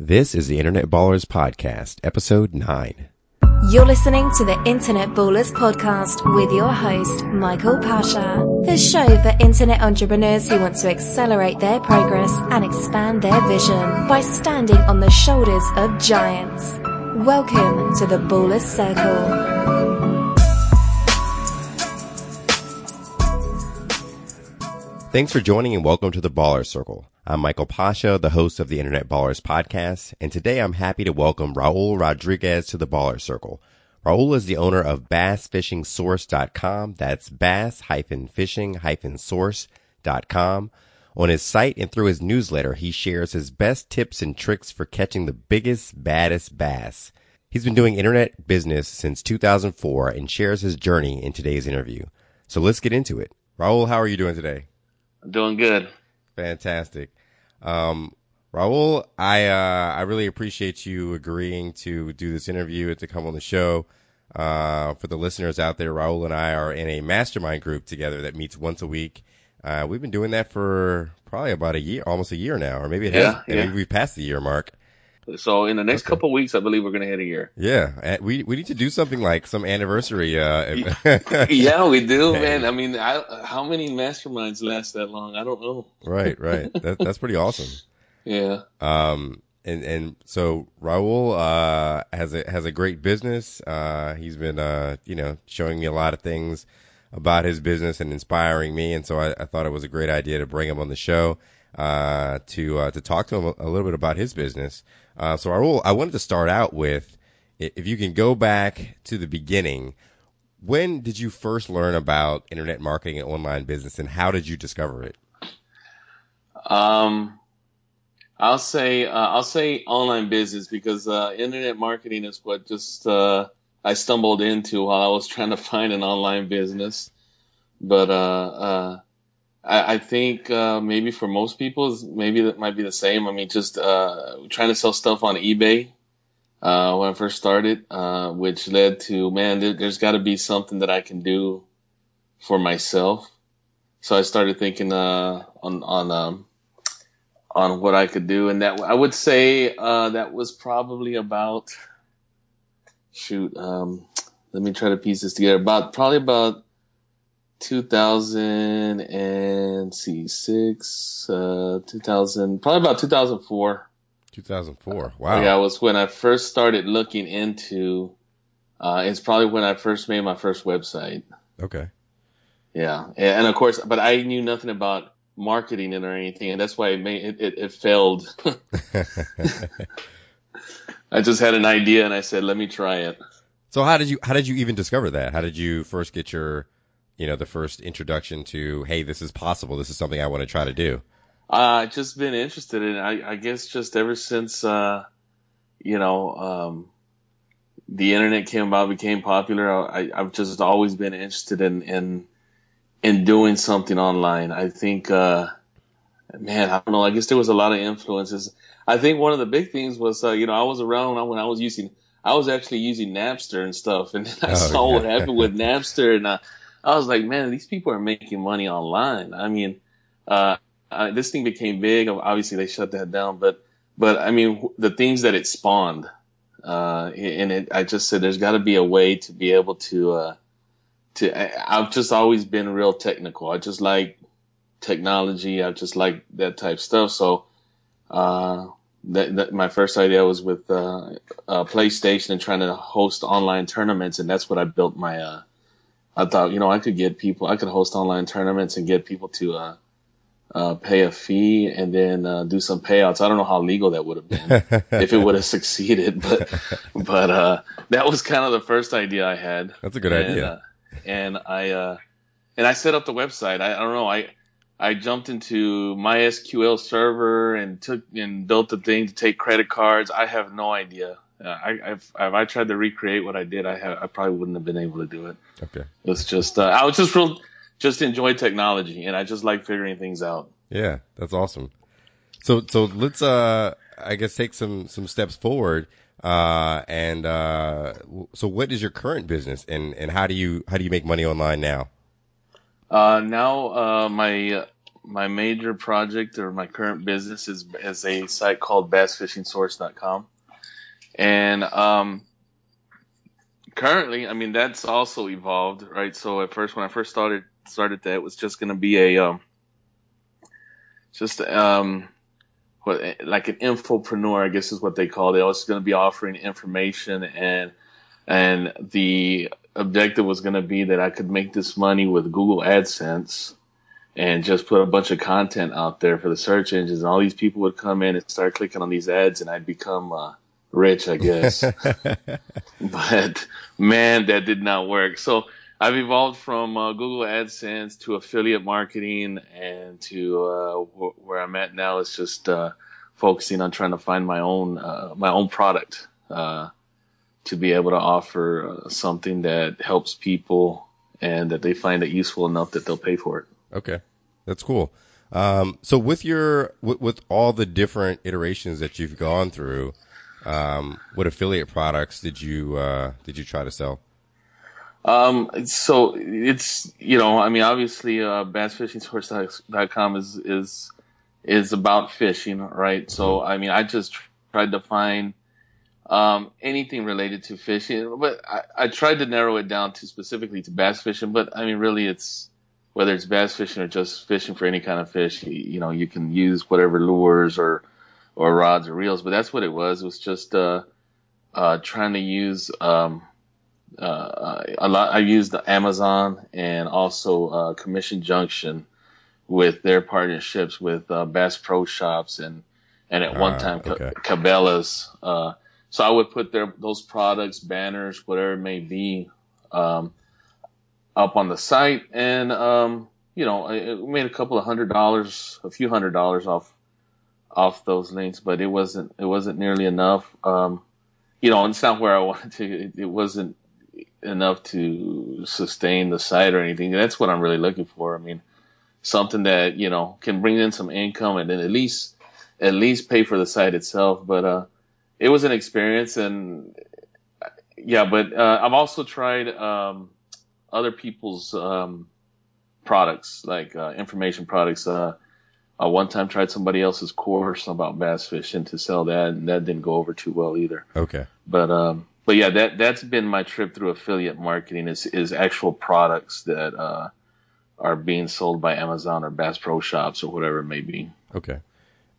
This is the Internet Ballers Podcast, episode 9. You're listening to the Internet Ballers Podcast with your host, Michael Pasha. The show for internet entrepreneurs who want to accelerate their progress and expand their vision by standing on the shoulders of giants. Welcome to the Ballers Circle. Thanks for joining and welcome to the Baller Circle. I'm Michael Pasha, the host of the Internet Ballers podcast, and today I'm happy to welcome Raul Rodriguez to the Baller Circle. Raul is the owner of bassfishingsource.com. That's bass-fishing-source.com. On his site and through his newsletter, he shares his best tips and tricks for catching the biggest, baddest bass. He's been doing internet business since 2004 and shares his journey in today's interview. So let's get into it. Raul, how are you doing today? I'm doing good. Fantastic. Um, Raul, I, uh, I really appreciate you agreeing to do this interview and to come on the show. Uh, for the listeners out there, Raul and I are in a mastermind group together that meets once a week. Uh, we've been doing that for probably about a year, almost a year now, or maybe it has, Yeah, yeah. maybe we've passed the year mark. So in the next couple of weeks, I believe we're going to hit a year. Yeah. We, we need to do something like some anniversary, uh, yeah, we do, man. I mean, I, how many masterminds last that long? I don't know. right, right. That, that's pretty awesome. Yeah. Um, and, and so Raul, uh, has a, has a great business. Uh, he's been, uh, you know, showing me a lot of things about his business and inspiring me. And so I, I thought it was a great idea to bring him on the show, uh, to, uh, to talk to him a, little bit about his business. Uh, so Raul, I wanted to start out with, if you can go back to the beginning, when did you first learn about internet marketing and online business and how did you discover it? Um, I'll say, uh, I'll say online business because, uh, internet marketing is what just, uh, I stumbled into while I was trying to find an online business. But, I, think, uh, maybe for most people, maybe that might be the same. I mean, just, uh, trying to sell stuff on eBay. uh, when I first started, uh, which led to, man, there, there's got to be something that I can do for myself. So I started thinking, uh, on, on, um, on what I could do. And that, I would say, uh, that was probably about, shoot, um, let me try to piece this together. About, probably about 2000 and see, six, uh, 2000, probably about 2004. 2004. Wow. Yeah, it was when I first started looking into. Uh, it's probably when I first made my first website. Okay. Yeah, and, and of course, but I knew nothing about marketing it or anything, and that's why it made it, it, it failed. I just had an idea, and I said, "Let me try it." So how did you how did you even discover that? How did you first get your you know the first introduction to hey this is possible this is something I want to try to do? I uh, just been interested in. I, I guess just ever since uh, you know um, the internet came about, became popular. I, I've just always been interested in in in doing something online. I think, uh, man, I don't know. I guess there was a lot of influences. I think one of the big things was, uh, you know, I was around when I was using, I was actually using Napster and stuff, and then I Oh, saw what happened with Napster, and uh, I was like, man, these people are making money online. I mean, uh, uh, this thing became big. Obviously, they shut that down, but but I mean, the things that it spawned, uh, and it, I just said there's got to be a way to be able to. Uh, to I, I've just always been real technical. I just like technology. I just like that type stuff. So, uh, that, that my first idea was with uh, uh, PlayStation and trying to host online tournaments, and that's what I built my. Uh, I thought, you know, I could get people, I could host online tournaments and get people to uh, uh, pay a fee and then uh, do some payouts. I don't know how legal that would have been if it would have succeeded, but but uh, that was kind of the first idea I had. That's a good And, idea. uh, and I uh, and I set up the website. I, I don't know. I I jumped into MySQL server and took and built the thing to take credit cards. I have no idea. Uh, I if, if I tried to recreate what I did, I have I probably wouldn't have been able to do it. Okay. It's just uh, I was just real just enjoy technology and I just like figuring things out. Yeah, that's awesome. So so let's uh I guess take some some steps forward. Uh and uh so what is your current business and and how do you how do you make money online now? Uh, now, uh, my, my major project or my current business is is a site called bassfishingsource.com, and um, currently, I mean that's also evolved, right? So at first, when I first started started that, it was just going to be a um, just um, what like an infopreneur, I guess is what they call it. I was going to be offering information and and the objective was going to be that I could make this money with Google AdSense and just put a bunch of content out there for the search engines. And all these people would come in and start clicking on these ads, and I'd become uh, rich, I guess. but man, that did not work. So I've evolved from uh, Google AdSense to affiliate marketing, and to uh, wh- where I'm at now is just uh, focusing on trying to find my own uh, my own product uh, to be able to offer uh, something that helps people and that they find it useful enough that they'll pay for it. Okay, that's cool. Um, so with your with, with, all the different iterations that you've gone through, um, what affiliate products did you uh, did you try to sell? Um, so it's you know I mean obviously uh, bassfishingsource.com is is is about fishing right so mm-hmm. I mean I just tried to find um, anything related to fishing but I, I tried to narrow it down to specifically to bass fishing but I mean really it's whether it's bass fishing or just fishing for any kind of fish, you, you know, you can use whatever lures or, or rods or reels, but that's what it was. It was just, uh, uh, trying to use, um, uh, a lot, I used Amazon and also, uh, Commission Junction with their partnerships with, uh, Bass Pro Shops and, and at one ah, time, okay. Cabela's, uh, so I would put their, those products, banners, whatever it may be, um, up on the site, and um, you know, it made a couple of hundred dollars, a few hundred dollars off off those links, but it wasn't it wasn't nearly enough. Um, you know, it's not where I wanted to. It, it wasn't enough to sustain the site or anything. That's what I'm really looking for. I mean, something that you know can bring in some income and then at least at least pay for the site itself. But uh, it was an experience, and yeah. But uh, I've also tried um, other people's um, products, like uh, information products. Uh, I one time tried somebody else's course about bass fishing to sell that, and that didn't go over too well either. Okay. But um, but yeah, that that's been my trip through affiliate marketing is is actual products that uh, are being sold by Amazon or Bass Pro Shops or whatever it may be. Okay.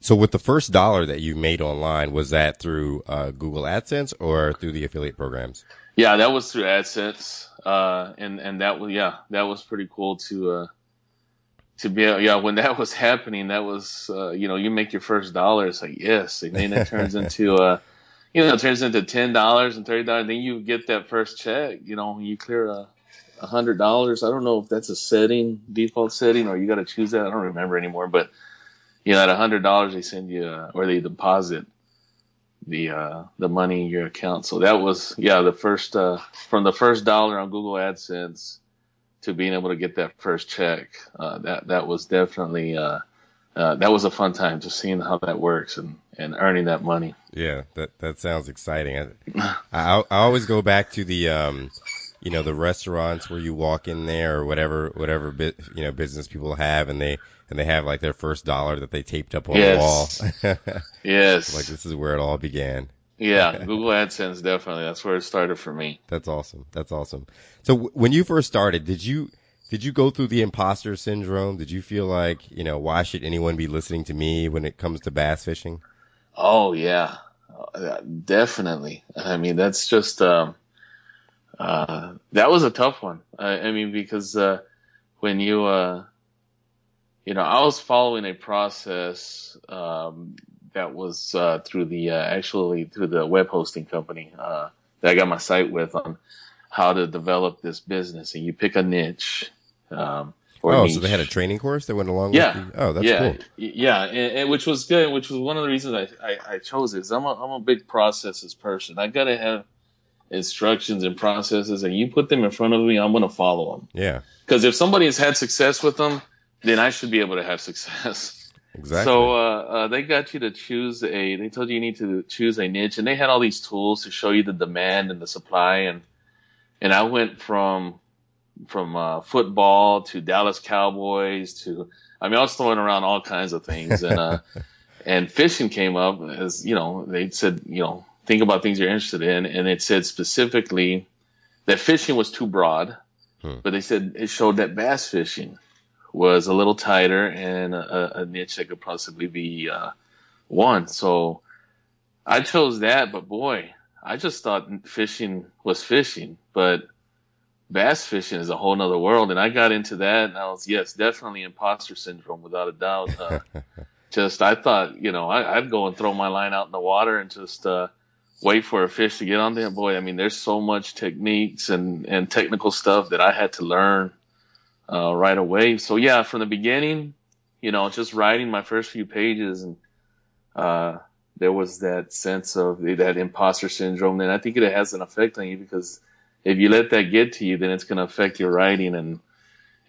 So with the first dollar that you made online, was that through uh, Google AdSense or through the affiliate programs? Yeah, that was through AdSense uh, and and that was yeah, that was pretty cool to uh, to be yeah when that was happening. That was uh, you know you make your first dollar, it's like yes, and then it turns into uh, you know it turns into ten dollars and thirty dollars. Then you get that first check, you know, you clear a a hundred dollars. I don't know if that's a setting, default setting, or you got to choose that. I don't remember anymore, but you know, at a hundred dollars they send you uh, or they deposit the uh, the money in your account. So that was yeah the first uh, from the first dollar on Google AdSense to being able to get that first check. Uh, that that was definitely uh, uh, that was a fun time just seeing how that works and, and earning that money. Yeah, that that sounds exciting. I, I, I always go back to the um, you know the restaurants where you walk in there or whatever whatever bit you know business people have and they and they have like their first dollar that they taped up on yes. the wall. yes. Like this is where it all began. Yeah, Google AdSense definitely. That's where it started for me. That's awesome. That's awesome. So w- when you first started, did you did you go through the imposter syndrome? Did you feel like, you know, why should anyone be listening to me when it comes to bass fishing? Oh yeah. Uh, definitely. I mean, that's just um uh that was a tough one. I, I mean because uh when you uh you know, I was following a process um, that was uh, through the uh, actually through the web hosting company uh, that I got my site with on how to develop this business, and you pick a niche. Um, oh, niche. so they had a training course that went along yeah. with the, oh, that's yeah. cool. Yeah, and, and, which was good, which was one of the reasons I, I, I chose it. Is I'm a, I'm a big processes person. I got to have instructions and processes, and you put them in front of me, I'm going to follow them. Yeah. Because if somebody has had success with them, then I should be able to have success. Exactly. So uh, uh, they got you to choose a. They told you you need to choose a niche, and they had all these tools to show you the demand and the supply, and and I went from from uh, football to Dallas Cowboys to I mean I was throwing around all kinds of things and uh, and fishing came up as you know they said you know think about things you're interested in and it said specifically that fishing was too broad hmm. but they said it showed that bass fishing was a little tighter and a, a niche that could possibly be uh, one so I chose that but boy I just thought fishing was fishing but bass fishing is a whole nother world. And I got into that and I was, yes, definitely imposter syndrome without a doubt. Uh, just, I thought, you know, I, would go and throw my line out in the water and just, uh, wait for a fish to get on there. Boy, I mean, there's so much techniques and, and technical stuff that I had to learn, uh, right away. So yeah, from the beginning, you know, just writing my first few pages and, uh, there was that sense of that imposter syndrome. And I think it has an effect on you because if you let that get to you, then it's going to affect your writing and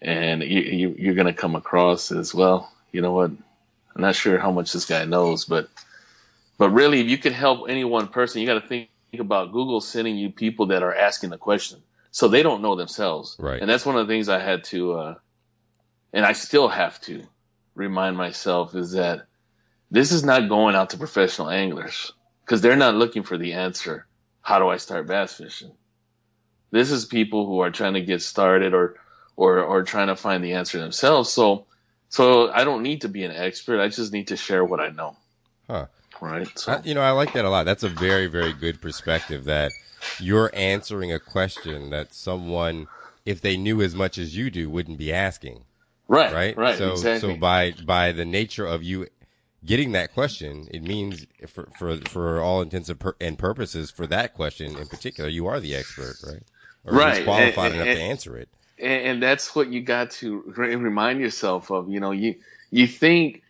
and you, you, are going to come across as well. You know what? I'm not sure how much this guy knows, but but really, if you can help any one person, you got to think about Google sending you people that are asking the question, so they don't know themselves. Right. And that's one of the things I had to, uh, and I still have to remind myself is that this is not going out to professional anglers because they're not looking for the answer. How do I start bass fishing? This is people who are trying to get started or or or trying to find the answer themselves. So so I don't need to be an expert. I just need to share what I know. Huh. Right. So. I, you know, I like that a lot. That's a very very good perspective that you're answering a question that someone if they knew as much as you do wouldn't be asking. Right. Right. Right. So exactly. so by by the nature of you getting that question, it means for for for all intents and purposes for that question in particular, you are the expert, right? or right. qualified and, enough and, to answer it. And that's what you got to remind yourself of. You know, you you think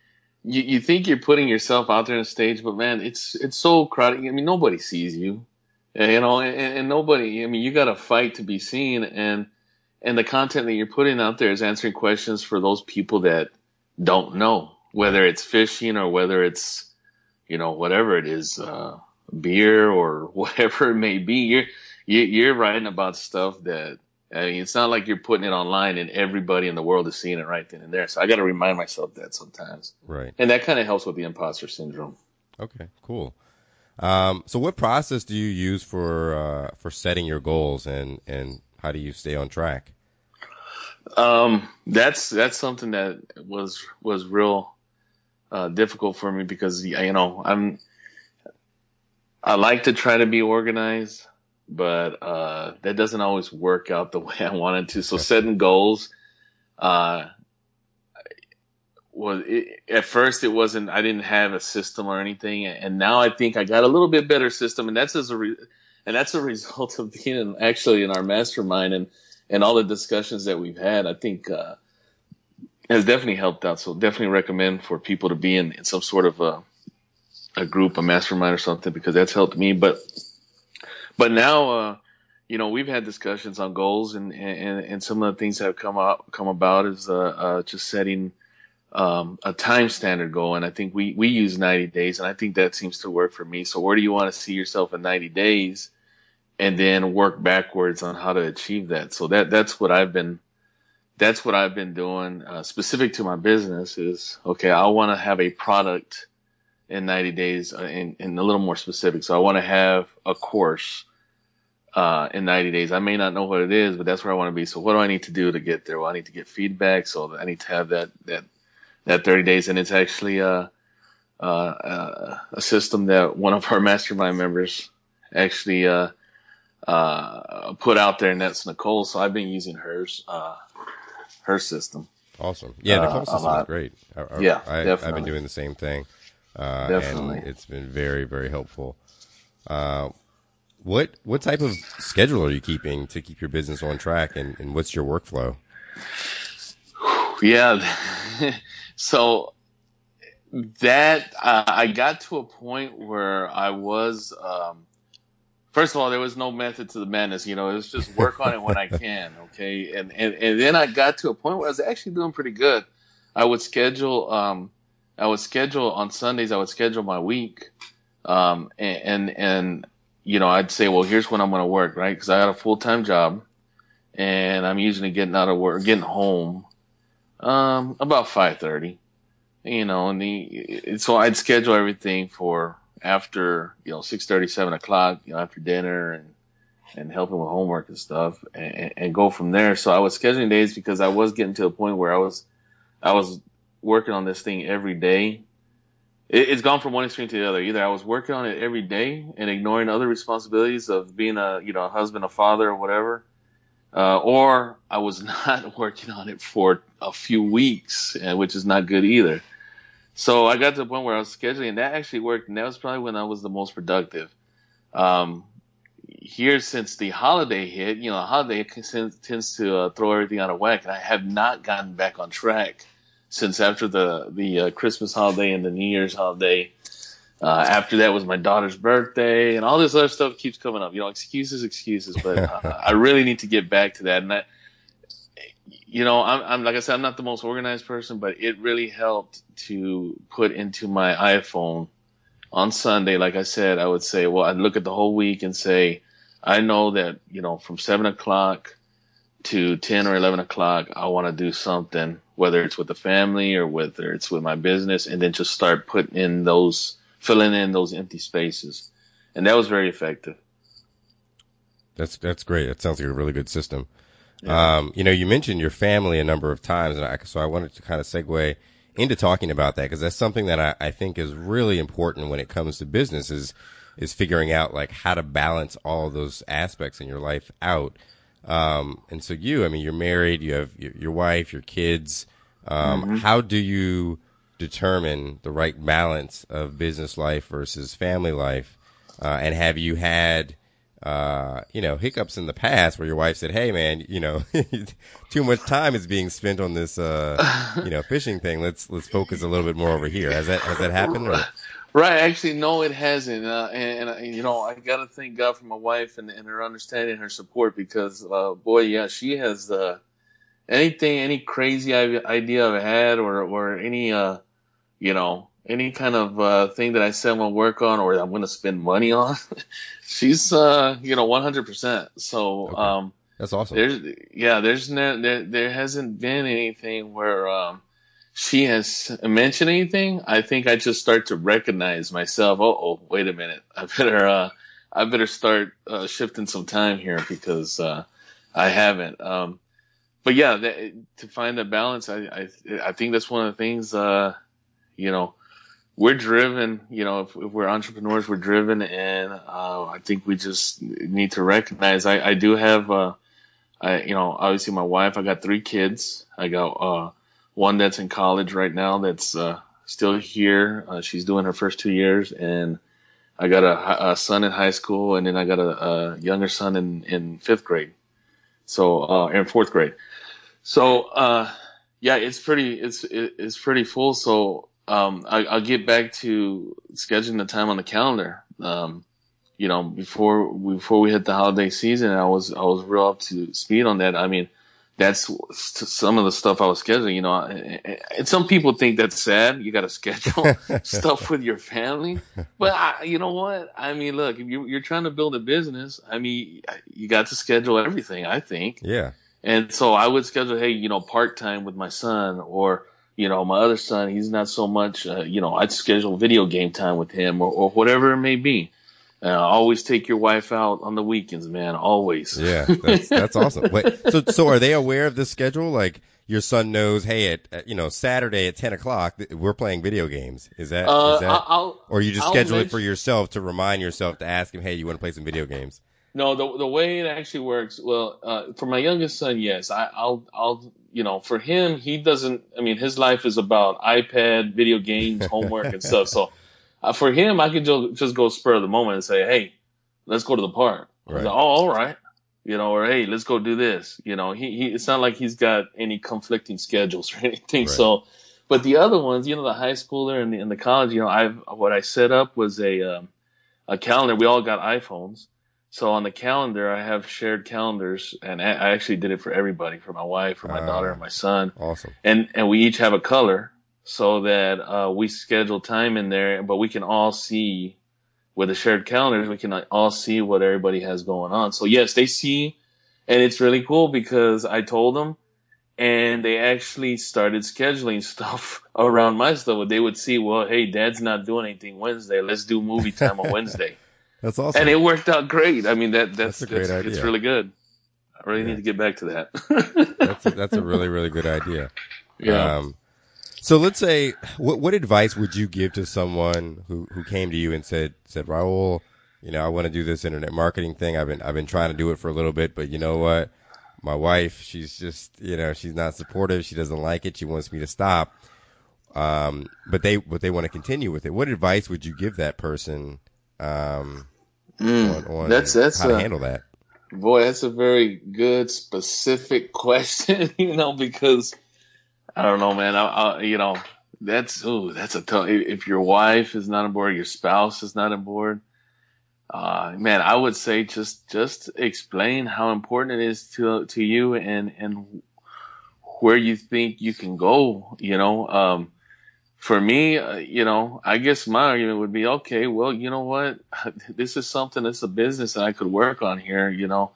you, you think you're putting yourself out there on stage, but man, it's it's so crowded. I mean, nobody sees you, you know, and, and nobody. I mean, you got to fight to be seen, and and the content that you're putting out there is answering questions for those people that don't know whether it's fishing or whether it's you know whatever it is, uh, beer or whatever it may be. You're you, are writing about stuff that I mean, it's not like you're putting it online and everybody in the world is seeing it right then and there. So I got to remind myself that sometimes. Right. And that kind of helps with the imposter syndrome. Okay, cool. Um, so what process do you use for, uh, for setting your goals and, and how do you stay on track? Um, that's, that's something that was, was real, uh, difficult for me because, you know, I'm, I like to try to be organized but uh, that doesn't always work out the way I wanted to. So setting goals, uh, was it, at first it wasn't. I didn't have a system or anything, and now I think I got a little bit better system, and that's as a re- and that's a result of being in, actually in our mastermind and and all the discussions that we've had. I think. Uh, has definitely helped out. So definitely recommend for people to be in, in some sort of a, a group, a mastermind or something, because that's helped me. But but now, uh, you know, we've had discussions on goals, and and, and some of the things that have come up come about is uh, uh, just setting um, a time standard goal, and I think we we use 90 days, and I think that seems to work for me. So, where do you want to see yourself in 90 days, and then work backwards on how to achieve that? So that that's what I've been that's what I've been doing. Uh, specific to my business is okay. I want to have a product in 90 days uh, in, in a little more specific. So I want to have a course uh, in 90 days. I may not know what it is, but that's where I want to be. So what do I need to do to get there? Well, I need to get feedback. So I need to have that, that, that 30 days. And it's actually a, a, a system that one of our mastermind members actually, uh, uh, put out there and that's Nicole. So I've been using hers, uh, her system. Awesome. Yeah. Nicole's uh, system is great. I, yeah. I, definitely. I've been doing the same thing. Uh, Definitely. And it's been very, very helpful. Uh, what what type of schedule are you keeping to keep your business on track, and, and what's your workflow? Yeah, so that uh, I got to a point where I was. Um, first of all, there was no method to the madness. You know, it was just work on it when I can. Okay, and and and then I got to a point where I was actually doing pretty good. I would schedule. Um, I would schedule on Sundays. I would schedule my week, um, and, and, and you know I'd say, well, here's when I'm going to work, right? Because I had a full time job, and I'm usually getting out of work, getting home, um, about five thirty. You know, and the so I'd schedule everything for after you know six thirty, seven o'clock, you know, after dinner and and helping with homework and stuff, and, and go from there. So I was scheduling days because I was getting to a point where I was I was working on this thing every day. It, it's gone from one extreme to the other. Either I was working on it every day and ignoring other responsibilities of being a you know a husband, a father, or whatever, uh, or I was not working on it for a few weeks, uh, which is not good either. So I got to the point where I was scheduling, and that actually worked, and that was probably when I was the most productive. Um, here, since the holiday hit, you know, holiday tends to uh, throw everything out of whack, and I have not gotten back on track since after the the uh, Christmas holiday and the New Year's holiday. Uh, after that was my daughter's birthday, and all this other stuff keeps coming up. You know, excuses, excuses. But uh, I really need to get back to that. And that, you know, I'm, I'm like I said, I'm not the most organized person, but it really helped to put into my iPhone on Sunday. Like I said, I would say, well, I'd look at the whole week and say, I know that you know from seven o'clock to 10 or 11 o'clock, I want to do something, whether it's with the family or whether it's with my business, and then just start putting in those, filling in those empty spaces. And that was very effective. That's, that's great. That sounds like a really good system. Yeah. Um, you know, you mentioned your family a number of times, and I, so I wanted to kind of segue into talking about that because that's something that I, I think is really important when it comes to business is, is figuring out like how to balance all of those aspects in your life out. Um, and so you, I mean, you're married, you have your, your wife, your kids. Um, mm-hmm. how do you determine the right balance of business life versus family life? Uh, and have you had, uh, you know, hiccups in the past where your wife said, Hey man, you know, too much time is being spent on this, uh, you know, fishing thing. Let's, let's focus a little bit more over here. Has that, has that happened? Or? Right. Actually, no, it hasn't. Uh, and, and, uh, you know, I got to thank God for my wife and, and her understanding, her support, because, uh, boy, yeah, she has, uh, anything, any crazy idea I've had or, or any, uh, you know, any kind of, uh, thing that I said I'm going to work on or I'm going to spend money on, she's, uh, you know, 100%. So, okay. um, that's awesome. There's, yeah, there's no, there, there hasn't been anything where, um, she has mentioned anything, I think I just start to recognize myself. Oh, oh, wait a minute. I better, uh, I better start uh, shifting some time here because uh, I haven't. Um, but yeah, that, to find that balance, I, I, I think that's one of the things. Uh, you know, we're driven. You know, if, if we're entrepreneurs, we're driven, and uh, I think we just need to recognize. I, I do have, uh, I, you know, obviously my wife. I got three kids. I got uh, one that's in college right now that's uh, still here. Uh, she's doing her first two years, and I got a, a, son in high school, and then I got a, a younger son in, in fifth grade. So uh, in fourth grade. So uh, yeah, it's pretty it's it's pretty full. So um, I, will get back to scheduling the time on the calendar. Um, you know, before before we hit the holiday season, I was I was real up to speed on that. I mean that's some of the stuff I was scheduling. You know, and some people think that's sad. You got to schedule stuff with your family, but I, you know what? I mean, look, if you, you're trying to build a business, I mean, you got to schedule everything. I think. Yeah. And so I would schedule, hey, you know, part time with my son, or you know, my other son. He's not so much. Uh, you know, I'd schedule video game time with him, or, or whatever it may be. Uh, always take your wife out on the weekends, man. Always. Yeah, that's, that's awesome. Wait, so, so are they aware of this schedule? Like your son knows, hey, at, at you know Saturday at ten o'clock, we're playing video games. Is that, uh, is that or you just I'll schedule mention, it for yourself to remind yourself to ask him, hey, you want to play some video games? No, the the way it actually works, well, uh, for my youngest son, yes, I, I'll I'll you know, for him, he doesn't. I mean, his life is about iPad, video games, homework, and stuff. So uh, for him, I could just, just go spur of the moment and say, "Hey, let's go to the park." Right. Like, oh, all right. You know, or hey, let's go do this. You know, he, he it's not like he's got any conflicting schedules or anything. Right. So, but the other ones, you know, the high schooler and the, and the college, you know, I've what I set up was a um, a calendar. We all got iPhones, so on the calendar, I have shared calendars, and I actually did it for everybody, for my wife, for my uh, daughter, and my son. Awesome. And and we each have a color, so that uh, we schedule time in there, but we can all see with the shared calendars, we can all see what everybody has going on. So yes, they see and it's really cool because I told them, and they actually started scheduling stuff around my stuff. They would see, well, hey, Dad's not doing anything Wednesday. Let's do movie time on Wednesday. That's awesome. And it worked out great. I mean, that that's, That's a great that's- It's really good. I really Yeah. need to get back to that. that's a, that's a really really good idea. yeah. Um, so let's say, what what advice would you give to someone who who came to you and said said Raul, you know, I want to do this internet marketing thing. I've been I've been trying to do it for a little bit, but you know what? My wife, she's just you know she's not supportive. She doesn't like it. She wants me to stop. Um, but they but they want to continue with it. What advice would you give that person? Um, on, on That's- that's how to a- handle that. Boy, that's a very good, specific question, you know, because I don't know, man. I, I you know, that's, ooh, that's a tough, if your wife is not on board, your spouse is not on board, uh, man, I would say just, just explain how important it is to, to you and, and where you think you can go, you know, um, for me, uh, you know, I guess my argument would be, okay, well, you know what? This is something that's a business that I could work on here, you know.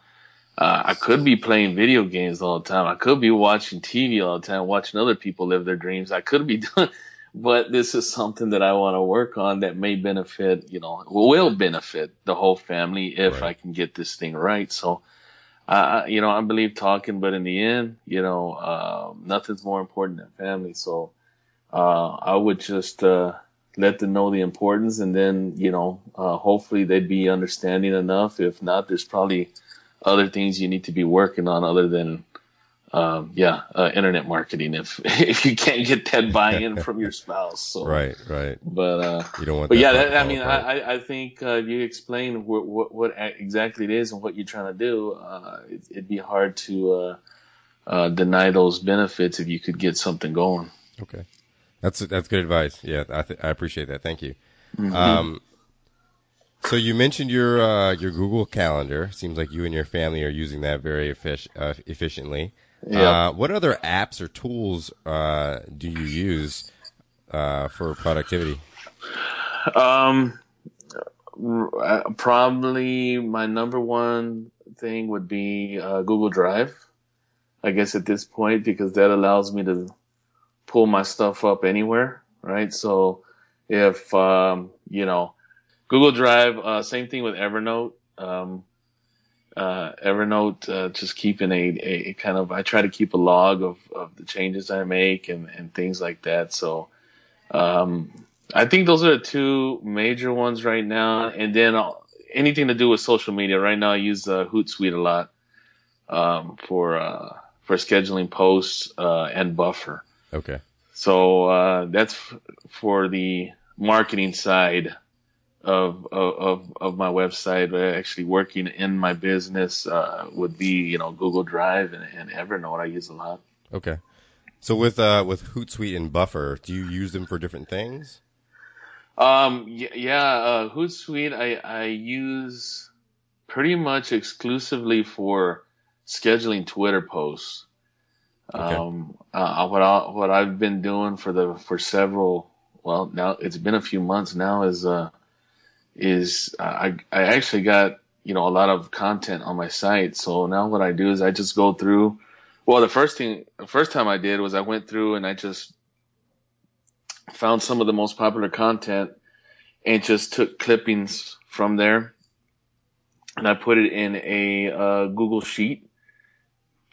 Uh, I could be playing video games all the time. I could be watching TV all the time, watching other people live their dreams. I could be doing, but this is something that I want to work on that may benefit, you know, will benefit the whole family if Right. I can get this thing right. So, uh, you know, I believe talking, but in the end, you know, uh, nothing's more important than family. So, uh, I would just, uh, let them know the importance and then, you know, uh, hopefully they'd be understanding enough. If not, there's probably other things you need to be working on other than, um, yeah, uh, internet marketing if, if you can't get that buy-in from your spouse. So, Right, right. but, uh, You don't want. but yeah, that, I mean. I, I- think uh, if you explain what, what, what exactly it is and what you're trying to do, uh, it, it'd be hard to uh, uh, deny those benefits if you could get something going. Okay, that's that's good advice. Yeah, I th- I appreciate that. Thank you. Mm-hmm. Um, so you mentioned your uh, your Google Calendar. Seems like you and your family are using that very effic- uh, efficiently. Yeah. Uh, what other apps or tools uh, do you use uh, for productivity? Um, uh, probably my number one thing would be uh, Google Drive. I guess at this point because that allows me to pull my stuff up anywhere, right? So if um, you know Google Drive, uh, same thing with Evernote. Um, uh, Evernote, uh, just keeping a, a, kind of, I try to keep a log of, of the changes I make and, and things like that. So, um, I think those are the two major ones right now. And then I'll, anything to do with social media. Right now I use uh, Hootsuite a lot, um, for, uh, for scheduling posts, uh, and buffer. Okay. So, uh, that's f- for the marketing side of, of, of, my website. Actually working in my business, uh, would be, you know, Google Drive and, and Evernote. I use a lot. Okay. So with uh, with Hootsuite and Buffer, do you use them for different things? Um, yeah, uh, Hootsuite I, I use pretty much exclusively for scheduling Twitter posts. Okay. Um, uh, what I, what I've been doing for the, for several, well, now it's been a few months now is, uh, is uh, I, I actually got, you know, a lot of content on my site. So now what I do is I just go through, well, the first thing, the first time I did was I went through and I just found some of the most popular content and just took clippings from there and I put it in a uh, Google sheet.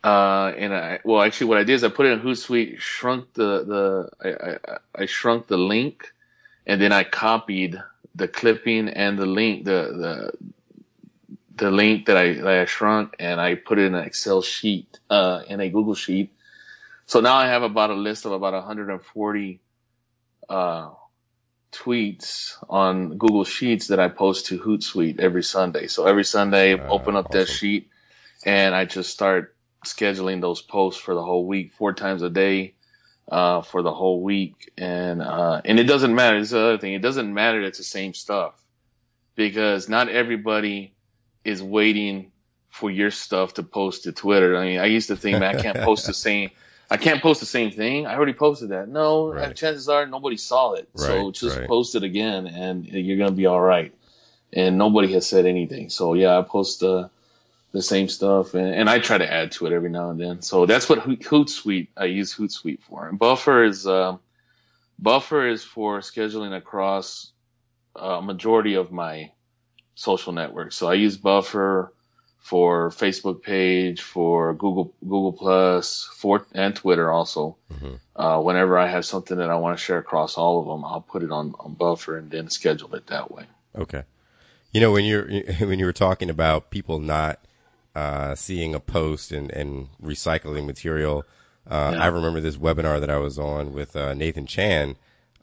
Uh, and I, well, actually what I did is I put it in Hootsuite, shrunk the, the, I, I, I shrunk the link and then I copied the clipping and the link, the, the, the link that I, that I shrunk and I put it in an Excel sheet, uh, in a Google sheet. So now I have about a list of about 140, uh, tweets on Google Sheets that I post to Hootsuite every Sunday. So every Sunday, Uh, open up that sheet and I just start scheduling those posts for the whole week, four times a day, uh, for the whole week. And, uh, and it doesn't matter. This is the other thing. It doesn't matter. It's the same stuff because not everybody is waiting for your stuff to post to Twitter. I mean, I used to think, man, I can't post the same. I can't post the same thing. I already posted that. No, Right. chances are nobody saw it. so just right. post it again and you're going to be all right. And nobody has said anything. So yeah, I post, uh, the same stuff, and, and I try to add to it every now and then. So that's what Hootsuite I use Hootsuite for. And Buffer is uh, Buffer is for scheduling across a majority of my social networks. So I use Buffer for Facebook page, for Google Google Plus, for and Twitter also. Mm-hmm. Uh, whenever I have something that I want to share across all of them, I'll put it on, on Buffer and then schedule it that way. Okay. You know when you're when you were talking about people not uh, seeing a post and, and recycling material, uh, yeah. I remember this webinar that I was on with uh, Nathan Chan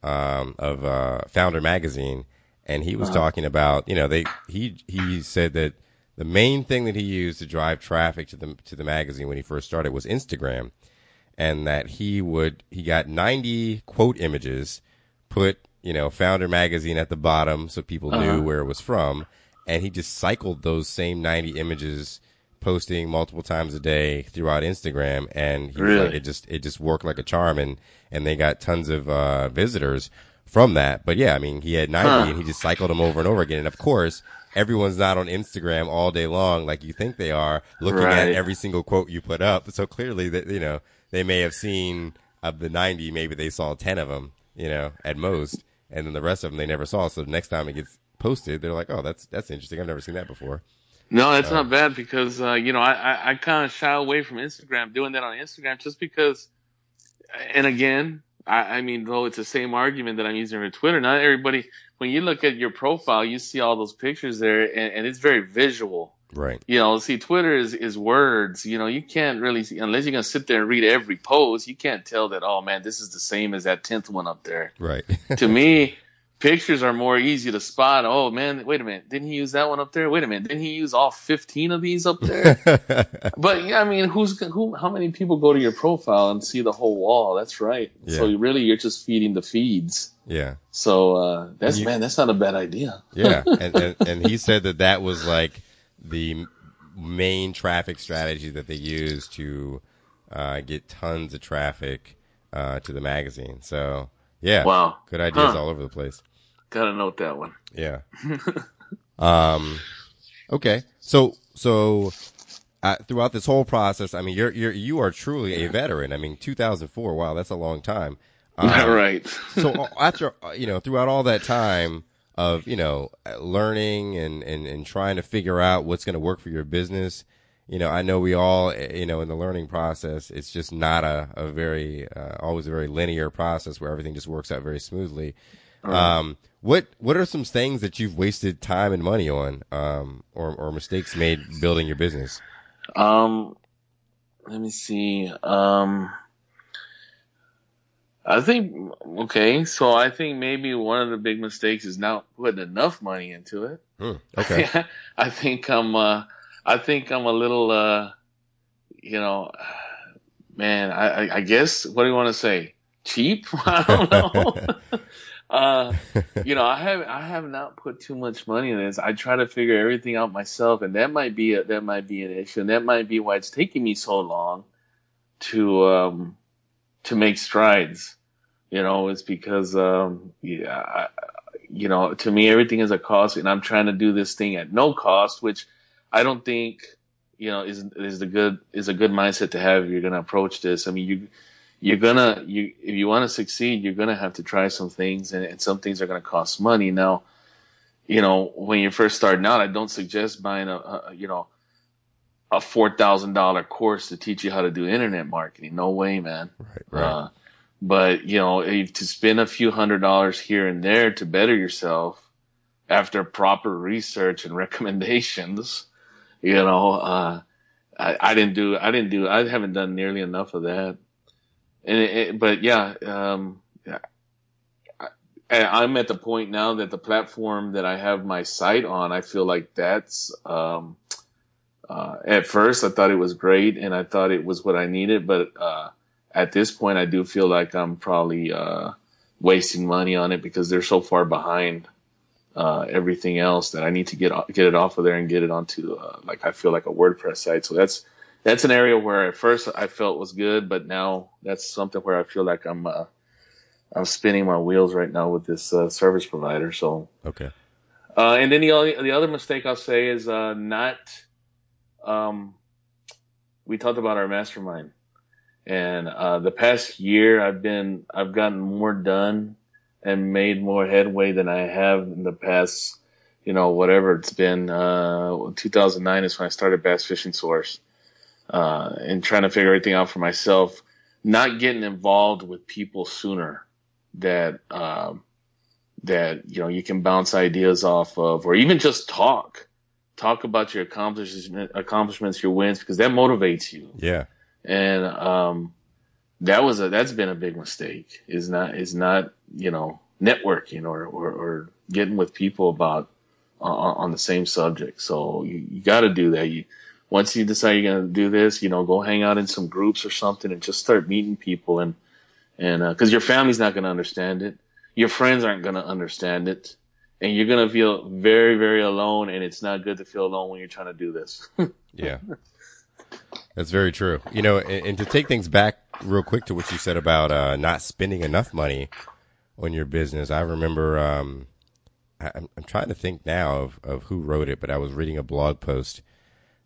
um, of uh, Foundr Magazine, and he was uh-huh. talking about you know they he he said that the main thing that he used to drive traffic to the to the magazine when he first started was Instagram, and that he would he got 90 quote images, put you know Foundr Magazine at the bottom so people uh-huh. knew where it was from, and he just cycled those same 90 images posting multiple times a day throughout Instagram, and he really? like, it just it just worked like a charm, and and they got tons of uh, visitors from that. But yeah, I mean, he had 90 huh. and he just cycled them over and over again. And of course, everyone's not on Instagram all day long like you think they are, looking right. at every single quote you put up. So clearly that, you know, they may have seen of the 90, maybe they saw 10 of them, you know, at most. And then the rest of them they never saw. So the next time it gets posted, they're like, oh, that's, that's interesting. I've never seen that before. No, that's uh, not bad because, uh, you know, I, I, I kind of shy away from Instagram doing that on Instagram just because, and again, I, I mean, though it's the same argument that I'm using for Twitter. Not everybody, when you look at your profile, you see all those pictures there, and, and it's very visual. Right. You know, see, Twitter is, is words. You know, you can't really see, unless you're going to sit there and read every post, you can't tell that, oh man, this is the same as that 10th one up there. Right. to me, pictures are more easy to spot. Oh man, wait a minute, didn't he use that one up there? Wait a minute, didn't he use all fifteen of these up there? but yeah, I mean, who's who? How many people go to your profile and see the whole wall? That's right. Yeah. So you really, you're just feeding the feeds. Yeah. So uh, that's you, man, that's not a bad idea. yeah, and, and and he said that that was like the main traffic strategy that they use to uh, get tons of traffic uh, to the magazine. So yeah, wow, good ideas huh. all over the place. Gotta note that one. Yeah. um, okay. So, so, uh, throughout this whole process, I mean, you're, you're, you are truly a veteran. I mean, 2004. Wow. That's a long time. Um, right. so uh, after, uh, you know, throughout all that time of, you know, learning and, and, and trying to figure out what's going to work for your business, you know, I know we all, eh, you know, in the learning process, it's just not a, a very, uh, always a very linear process where everything just works out very smoothly. Right. Um, what what are some things that you've wasted time and money on, um, or or mistakes made building your business? Um, let me see. Um, I think okay, so I think maybe one of the big mistakes is not putting enough money into it. Hmm, okay. I think I'm uh, I think I'm a little uh, you know, man. I, I guess what do you want to say? Cheap? I don't know. Uh, you know, I have I have not put too much money in this. I try to figure everything out myself, and that might be a, that might be an issue, and that might be why it's taking me so long to um to make strides. You know, it's because um yeah, I, you know, to me everything is a cost, and I'm trying to do this thing at no cost, which I don't think you know is is the good is a good mindset to have if you're going to approach this. I mean, you you're gonna you if you want to succeed, you're gonna have to try some things, and, and some things are gonna cost money. Now, you know, when you're first starting out, I don't suggest buying a, a you know a four thousand dollar course to teach you how to do internet marketing. No way, man. Right, right. Uh, but you know, if to spend a few hundred dollars here and there to better yourself after proper research and recommendations, you know, uh, I, I didn't do, I didn't do, I haven't done nearly enough of that and it, it, but yeah, um, I, am at the point now that the platform that I have my site on, I feel like that's, um, uh, at first I thought it was great and I thought it was what I needed, but, uh, at this point I do feel like I'm probably, uh, wasting money on it because they're so far behind, uh, everything else that I need to get, get it off of there and get it onto, uh, like I feel like a WordPress site. So that's, that's an area where at first I felt was good, but now that's something where I feel like I'm uh, I'm spinning my wheels right now with this uh, service provider. So okay. Uh, and then the only, the other mistake I'll say is uh, not um, we talked about our mastermind, and uh, the past year I've been I've gotten more done and made more headway than I have in the past. You know, whatever it's been. Uh, 2009 is when I started Bass Fishing Source, uh, and trying to figure everything out for myself. Not getting involved with people sooner that um, that you know you can bounce ideas off of, or even just talk, talk about your accomplishments, accomplishments, your wins, because that motivates you. Yeah. And um, that was a that's been a big mistake. Is not is not you know networking or or, or getting with people about uh, on the same subject. So you, you got to do that. You once you decide you're gonna do this, you know, go hang out in some groups or something and just start meeting people and and uh, your family's not gonna understand it your friends aren't going to understand it and you're going to feel very, very alone. And it's not good to feel alone when you're trying to do this. yeah. That's very true. You know, and, and, to take things back real quick to what you said about uh, not spending enough money on your business, I remember um, I'm, I'm trying to think now of, of who wrote it, but I was reading a blog post,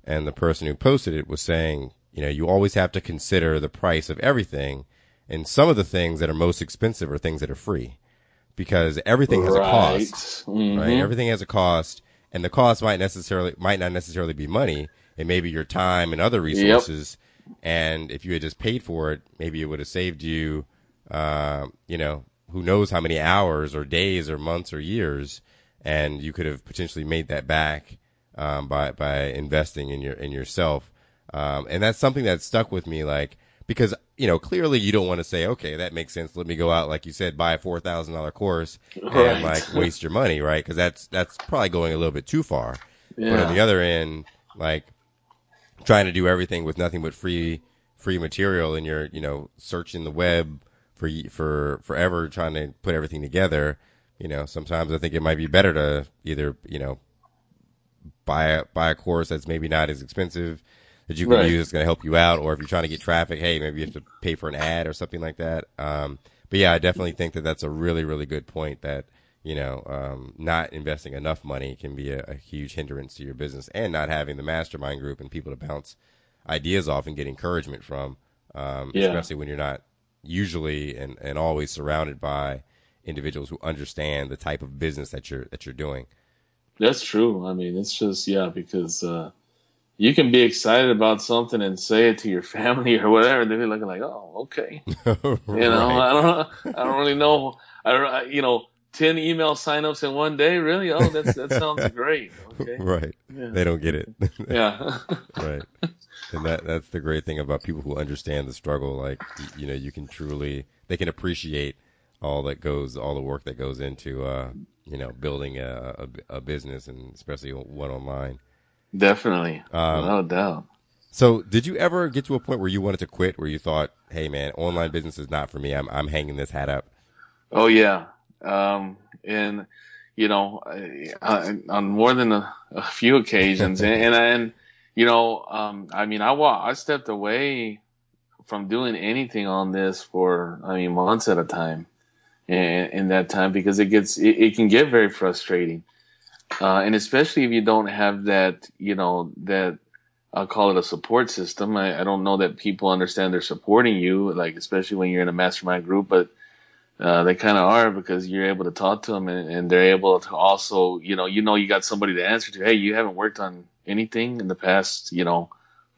and the person who posted it was saying, you know, you always have to consider the price of everything, and some of the things that are most expensive are things that are free because everything has right. a cost, mm-hmm. right? Everything has a cost, and the cost might necessarily might not necessarily be money. It may be your time and other resources. Yep. And if you had just paid for it, maybe it would have saved you, uh, you know, who knows how many hours or days or months or years, and you could have potentially made that back um, by by investing in your in yourself. Um, and that's something that stuck with me, like because you know, clearly you don't want to say, okay, that makes sense. Let me go out, like you said, buy a four thousand dollar course right. and like waste your money, right? Because that's that's probably going a little bit too far. Yeah. But on the other end, like trying to do everything with nothing but free free material, and you're you know searching the web for for forever trying to put everything together. You know, sometimes I think it might be better to either you know buy a, buy a course that's maybe not as expensive that you can right. use that's going to help you out. Or if you're trying to get traffic, hey, maybe you have to pay for an ad or something like that. Um, but yeah, I definitely think that that's a really, really good point that, you know, um, not investing enough money can be a, a, huge hindrance to your business and not having the mastermind group and people to bounce ideas off and get encouragement from, um, yeah. especially when you're not usually and, and always surrounded by individuals who understand the type of business that you're, that you're doing. That's true. I mean, it's just, yeah, because, uh, you can be excited about something and say it to your family or whatever. and They'll be looking like, oh, okay. right. You know, I don't, I don't really know. I you know, 10 email signups in one day. Really? Oh, that's, that sounds great. Okay. Right. Yeah. They don't get it. yeah. right. And that, that's the great thing about people who understand the struggle. Like, you know, you can truly, they can appreciate all that goes, all the work that goes into, uh, you know, building a, a, a business and especially one online. Definitely, um, no doubt. So, did you ever get to a point where you wanted to quit, where you thought, "Hey, man, online business is not for me. I'm I'm hanging this hat up." Oh yeah, um, and you know, I, on more than a, a few occasions, and, and and you know, um, I mean, I I stepped away from doing anything on this for I mean months at a time, in, in that time because it gets it, it can get very frustrating. Uh, and especially if you don't have that, you know, that I'll call it a support system. I, I, don't know that people understand they're supporting you, like especially when you're in a mastermind group, but uh, they kind of are because you're able to talk to them and, and, they're able to also, you know, you know, you got somebody to answer to. Hey, you haven't worked on anything in the past, you know,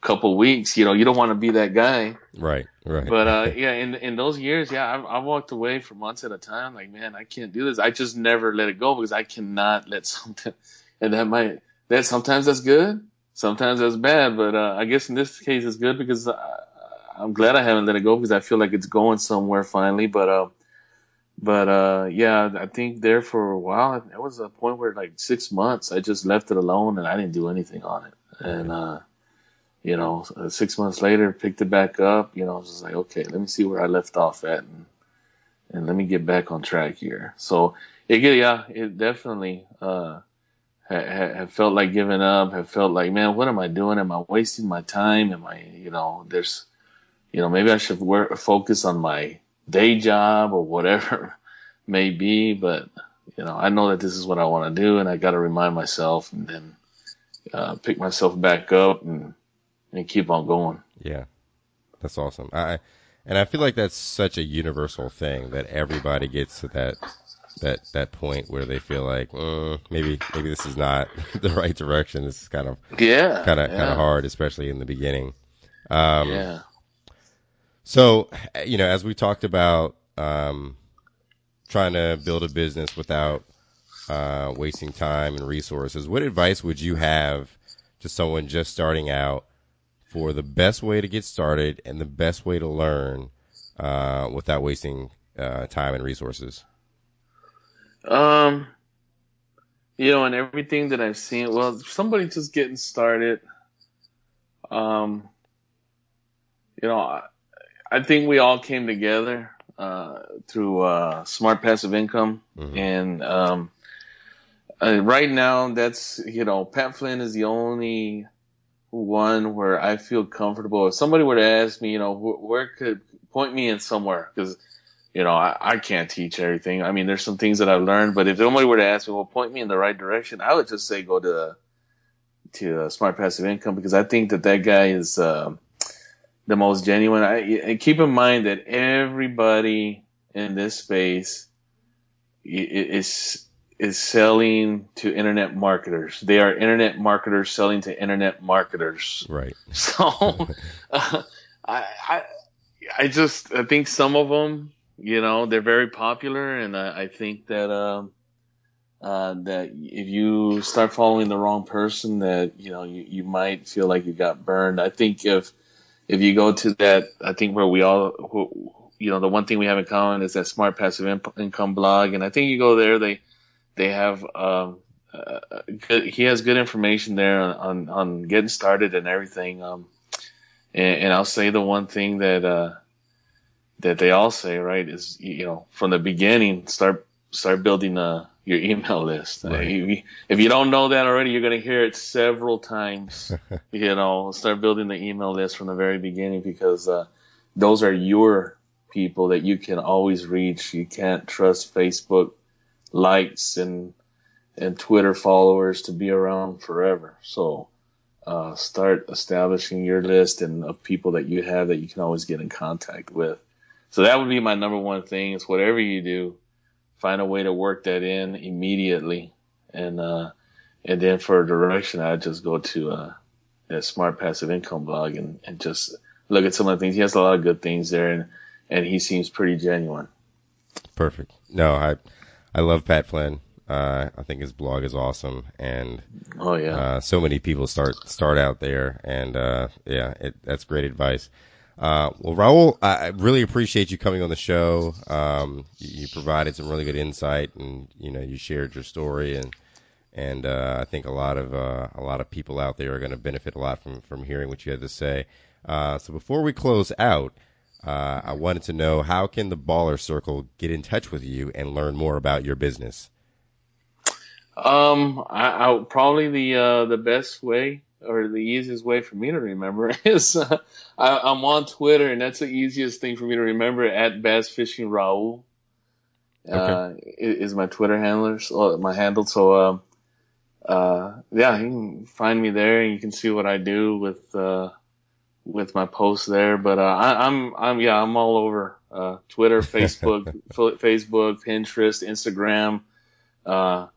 couple weeks. You know, you don't want to be that guy. Right, right. But uh, yeah, in in those years, yeah, I, I walked away for months at a time. Like, man, I can't do this. I just never let it go because I cannot let something. And that might that sometimes that's good, sometimes that's bad. But uh, I guess in this case, it's good because I, I'm glad I haven't let it go because I feel like it's going somewhere finally. But uh, but uh, yeah, I think there for a while, there was a point where like six months, I just left it alone and I didn't do anything on it. And uh, you know, uh, six months later, picked it back up. You know, I was just like, okay, let me see where I left off at, and and let me get back on track here. So it, yeah, it definitely uh, have felt like giving up. Have felt like, man, what am I doing? Am I wasting my time? Am I, you know, there's, you know, maybe I should work, focus on my day job or whatever may be. But you know, I know that this is what I want to do, and I got to remind myself, and then uh, pick myself back up and and keep on going. Yeah, that's awesome. I and I feel like that's such a universal thing that everybody gets to that that that point where they feel like mm, maybe maybe this is not the right direction. This is kind of yeah, kind of yeah. kind of hard, especially in the beginning. Um, yeah. So you know, as we talked about, um, trying to build a business without uh, wasting time and resources, what advice would you have to someone just starting out for the best way to get started and the best way to learn uh, without wasting uh, time and resources? Um, you know, and everything that I've seen, well, somebody just getting started, um, you know, I, I think we all came together uh, through uh, smart passive income, Mhm. and um, uh, right now, that's you know, Pat Flynn is the only one where I feel comfortable. If somebody were to ask me, you know, wh- where could point me in somewhere, because you know, I, I can't teach everything. I mean, there's some things that I've learned, but if somebody were to ask me, well, point me in the right direction, I would just say go to to uh, Smart Passive Income because I think that that guy is uh, the most genuine. I, and keep in mind that everybody in this space i- i- is is selling to internet marketers. They are internet marketers selling to internet marketers. Right. So uh, I, I I just I think some of them, you know, they're very popular, and I, I think that um, uh, that if you start following the wrong person, that you know you, you might feel like you got burned. I think if if you go to that, I think where we all, who, you know, the one thing we have in common is that smart passive income blog, and I think you go there, they they have um, uh, good, he has good information there on, on, on getting started and everything. Um, and, and I'll say the one thing that uh, that they all say right is you know from the beginning start start building uh, your email list. Uh, Right. you- if you don't know that already, you're going to hear it several times. you know, start building the email list from the very beginning because uh, those are your people that you can always reach. You can't trust Facebook likes and and Twitter followers to be around forever. So uh, start establishing your list and of people that you have that you can always get in contact with. So that would be my number one thing is whatever you do, find a way to work that in immediately. And, uh, and then for direction, I'd just go to, uh, that smart passive income blog and, and just look at some of the things. He has a lot of good things there and, and he seems pretty genuine. Perfect. No, I I love Pat Flynn. Uh, I think his blog is awesome, and Oh yeah. uh, so many people start start out there, and uh, yeah, it, that's great advice. Uh, well, Raul, I really appreciate you coming on the show. Um, you, you provided some really good insight, and you know, you shared your story, and and uh, I think a lot of uh, a lot of people out there are going to benefit a lot from from hearing what you had to say. Uh, so before we close out, uh, I wanted to know how can the Baller Circle get in touch with you and learn more about your business. Um, I, I probably the uh, the best way or the easiest way for me to remember is uh, I, I'm on Twitter, and that's the easiest thing for me to remember. At Bass Fishing Raul uh, i- is my Twitter handler, so, my handle. So, uh, yeah, you can find me there, and you can see what I do with uh, with my posts there. But uh, I, I'm I'm yeah, I'm all over uh, Twitter, Facebook, Facebook, Pinterest, Instagram. Uh,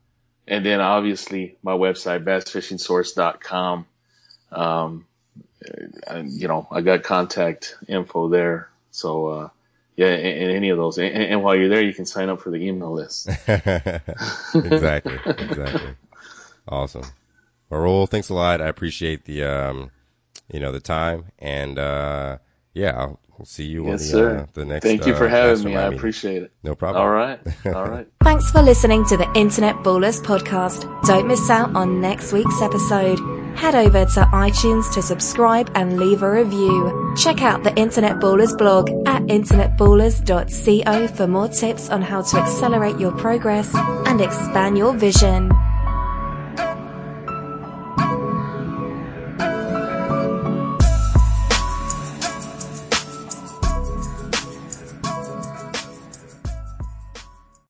and then obviously my website bassfishingsource.com um and, you know i got contact info there so uh yeah and, any of those and, and while you're there you can sign up for the email list exactly, exactly. Awesome. Well, Raul, thanks a lot. I appreciate the um, you know, the time, and uh, yeah, I'll we'll see you yes on the sir uh, the next. thank you for uh, having me i meeting. appreciate it No problem. all right all right Thanks for listening to the Internet Ballers podcast. Don't miss out on next week's episode. Head over to iTunes to subscribe and leave a review. Check out the Internet Ballers blog at internetballers.co for more tips on how to accelerate your progress and expand your vision.